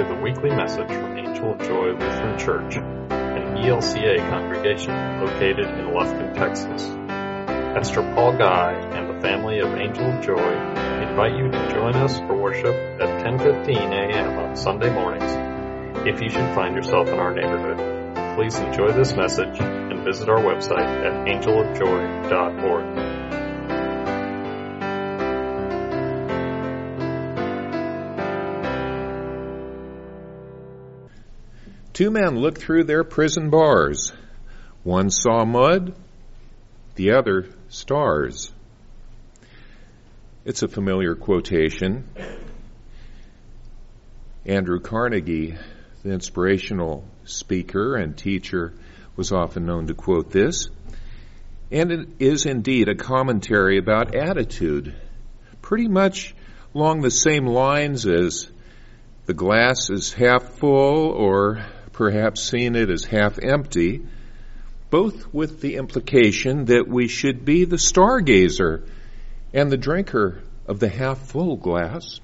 to the weekly message from Angel of Joy Lutheran Church, an ELCA congregation located in Lufkin, Texas. Pastor Paul Guy and the family of Angel of Joy invite you to join us for worship at 10:15 a.m. on Sunday mornings. If you should find yourself in our neighborhood, please enjoy this message and visit our website at angelofjoy.org. Two men looked through their prison bars. One saw mud, the other stars. It's a familiar quotation. Andrew Carnegie, the inspirational speaker and teacher, was often known to quote this. And it is indeed a commentary about attitude, pretty much along the same lines as the glass is half full or perhaps seen it as half empty, both with the implication that we should be the stargazer and the drinker of the half full glass.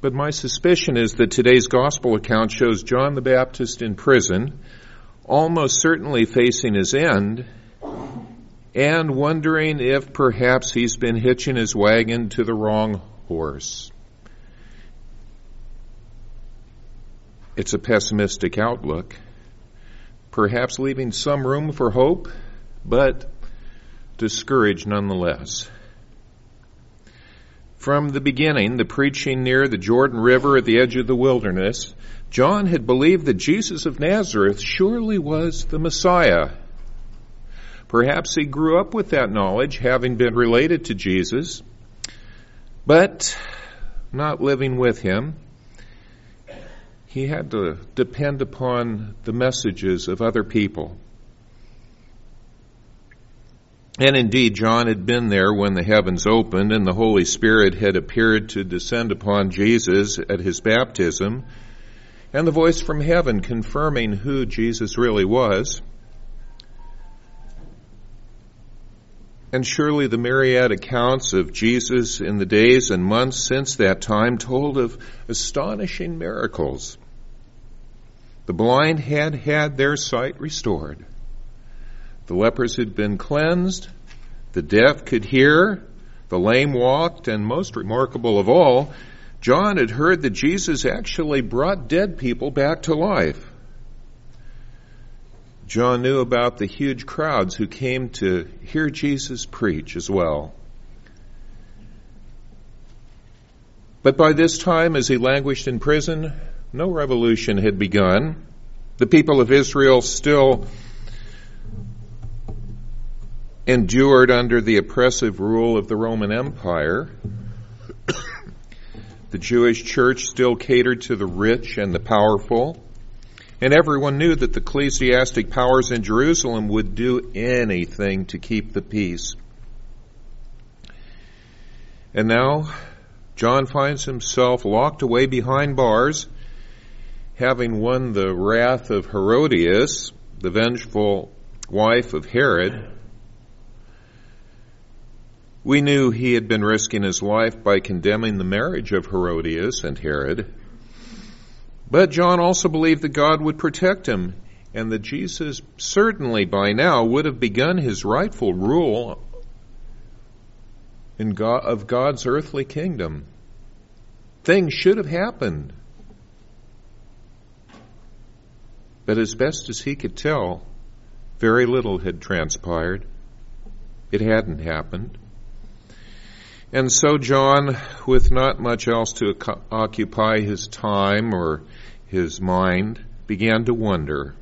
But my suspicion is that today's gospel account shows John the Baptist in prison, almost certainly facing his end, and wondering if perhaps he's been hitching his wagon to the wrong horse. It's a pessimistic outlook, perhaps leaving some room for hope, but discouraged nonetheless. From the beginning, the preaching near the Jordan River at the edge of the wilderness, John had believed that Jesus of Nazareth surely was the Messiah. Perhaps he grew up with that knowledge, having been related to Jesus, but not living with him he had to depend upon the messages of other people. And indeed, John had been there when the heavens opened and the Holy Spirit had appeared to descend upon Jesus at his baptism, and the voice from heaven confirming who Jesus really was. And surely the myriad accounts of Jesus in the days and months since that time told of astonishing miracles. The blind had had their sight restored. The lepers had been cleansed. The deaf could hear. The lame walked. And most remarkable of all, John had heard that Jesus actually brought dead people back to life. John knew about the huge crowds who came to hear Jesus preach as well. But by this time, as he languished in prison, no revolution had begun. The people of Israel still endured under the oppressive rule of the Roman Empire. the Jewish church still catered to the rich and the powerful. And everyone knew that the ecclesiastic powers in Jerusalem would do anything to keep the peace. And now, John finds himself locked away behind bars, having won the wrath of Herodias, the vengeful wife of Herod. We knew he had been risking his life by condemning the marriage of Herodias and Herod. But John also believed that God would protect him and that Jesus certainly by now would have begun his rightful rule God, of God's earthly kingdom. Things should have happened. But as best as he could tell, very little had transpired. It hadn't happened. And so John, with not much else to occupy his time or his mind, began to wonder.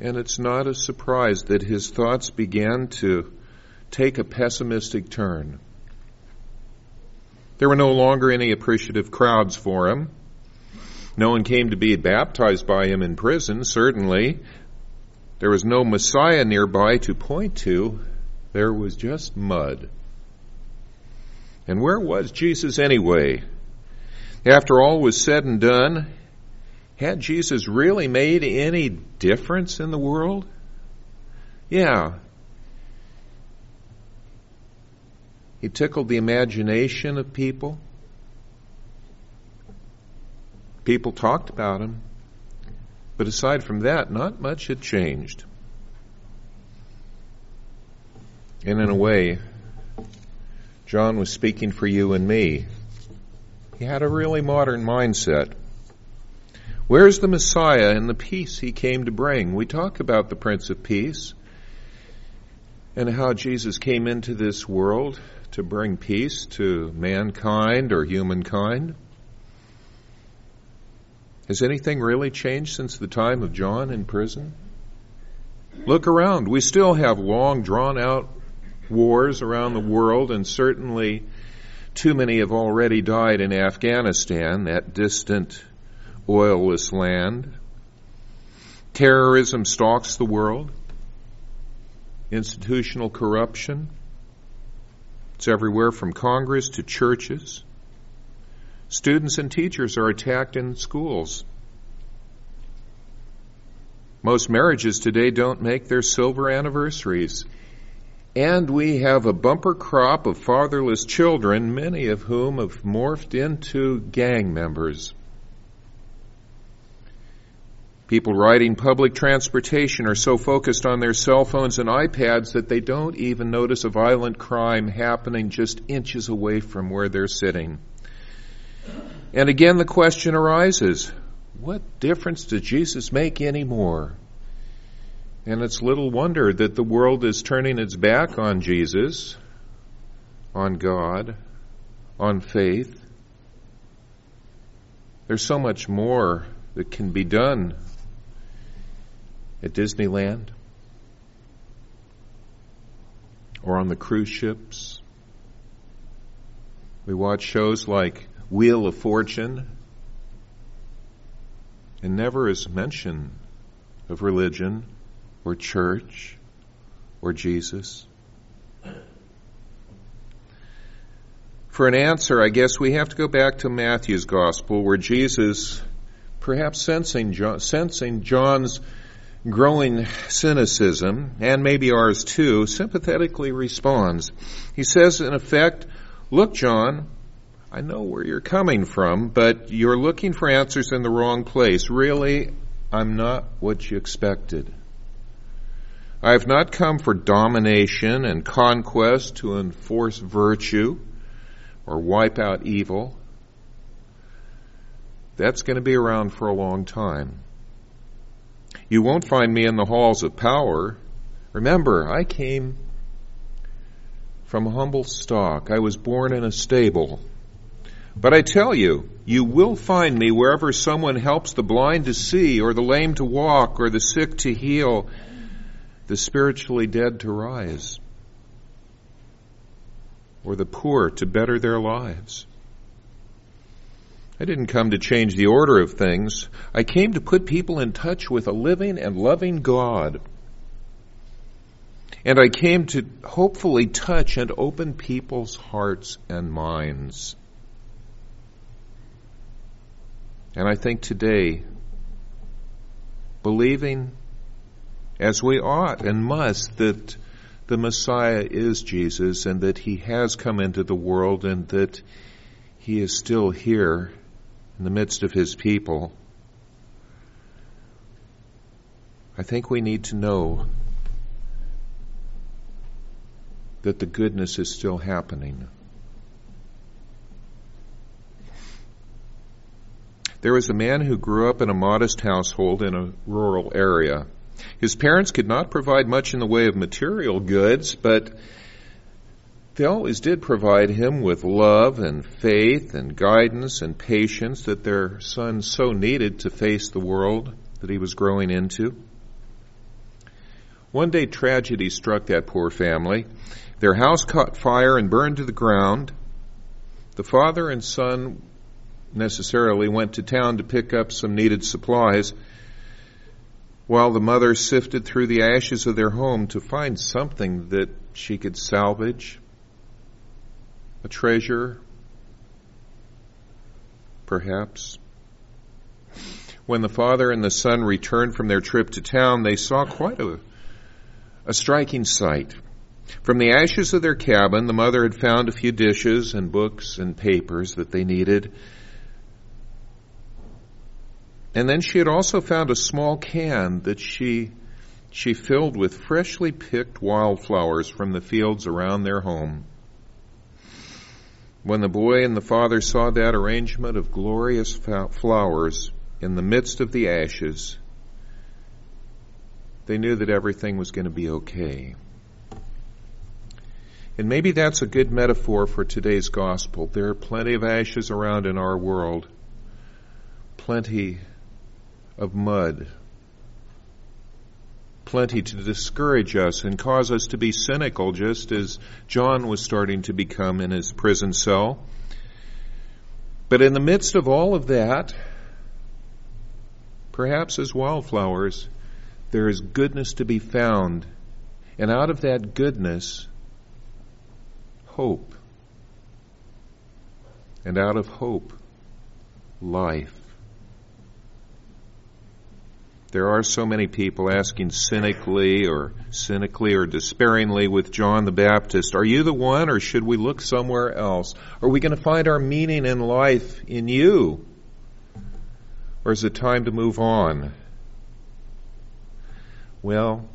And it's not a surprise that his thoughts began to take a pessimistic turn. There were no longer any appreciative crowds for him. No one came to be baptized by him in prison, certainly. There was no Messiah nearby to point to. There was just mud. And where was Jesus anyway? After all was said and done, had Jesus really made any difference in the world? Yeah. He tickled the imagination of people. People talked about him. But aside from that, not much had changed. And in a way, John was speaking for you and me. He had a really modern mindset. Where's the Messiah and the peace he came to bring? We talk about the Prince of Peace and how Jesus came into this world to bring peace to mankind or humankind. Has anything really changed since the time of John in prison? Look around. We still have long drawn out wars around the world, and certainly too many have already died in Afghanistan, that distant oilless land. Terrorism stalks the world. Institutional corruption. It's everywhere from Congress to churches. Students and teachers are attacked in schools. Most marriages today don't make their silver anniversaries. And we have a bumper crop of fatherless children, many of whom have morphed into gang members. People riding public transportation are so focused on their cell phones and iPads that they don't even notice a violent crime happening just inches away from where they're sitting. And again, the question arises what difference does Jesus make anymore? And it's little wonder that the world is turning its back on Jesus, on God, on faith. There's so much more that can be done at Disneyland or on the cruise ships. We watch shows like Wheel of Fortune and never is mention of religion or church or Jesus? For an answer, I guess we have to go back to Matthew's gospel where Jesus, perhaps sensing, John, sensing John's growing cynicism, and maybe ours too, sympathetically responds. He says, in effect, Look, John, I know where you're coming from, but you're looking for answers in the wrong place. Really, I'm not what you expected. I have not come for domination and conquest to enforce virtue or wipe out evil. That's going to be around for a long time. You won't find me in the halls of power. Remember, I came from humble stock. I was born in a stable. But I tell you, you will find me wherever someone helps the blind to see, or the lame to walk, or the sick to heal, the spiritually dead to rise, or the poor to better their lives. I didn't come to change the order of things. I came to put people in touch with a living and loving God. And I came to hopefully touch and open people's hearts and minds. And I think today, believing as we ought and must that the Messiah is Jesus and that he has come into the world and that he is still here in the midst of his people, I think we need to know that the goodness is still happening. There was a man who grew up in a modest household in a rural area. His parents could not provide much in the way of material goods, but they always did provide him with love and faith and guidance and patience that their son so needed to face the world that he was growing into. One day tragedy struck that poor family. Their house caught fire and burned to the ground. The father and son necessarily went to town to pick up some needed supplies while the mother sifted through the ashes of their home to find something that she could salvage, a treasure, perhaps. When the father and the son returned from their trip to town, they saw quite a, a striking sight. From the ashes of their cabin, the mother had found a few dishes and books and papers that they needed. And then she had also found a small can that she she filled with freshly picked wildflowers from the fields around their home. When the boy and the father saw that arrangement of glorious flowers in the midst of the ashes, they knew that everything was going to be okay. And maybe that's a good metaphor for today's gospel. There are plenty of ashes around in our world, plenty of mud, plenty to discourage us and cause us to be cynical, just as John was starting to become in his prison cell. But in the midst of all of that, perhaps as wildflowers, there is goodness to be found. And out of that goodness, hope. And out of hope, life. There are so many people asking cynically or cynically or despairingly with John the Baptist, are you the one or should we look somewhere else? Are we going to find our meaning in life in you? Or is it time to move on? Well,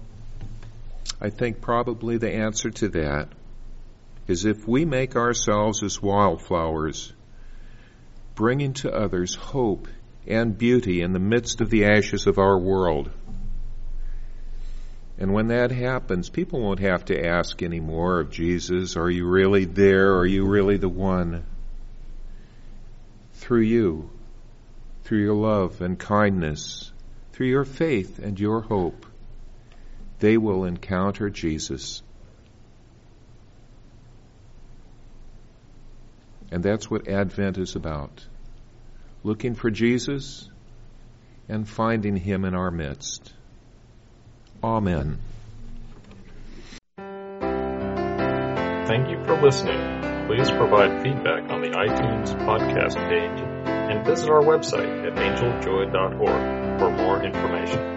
I think probably the answer to that is if we make ourselves as wildflowers, bringing to others hope and beauty in the midst of the ashes of our world. And when that happens, people won't have to ask anymore of Jesus, Are you really there? Are you really the one? Through you, through your love and kindness, through your faith and your hope, they will encounter Jesus. And that's what Advent is about looking for Jesus and finding him in our midst. Amen. Thank you for listening. Please provide feedback on the iTunes podcast page and visit our website at angeljoy.org for more information.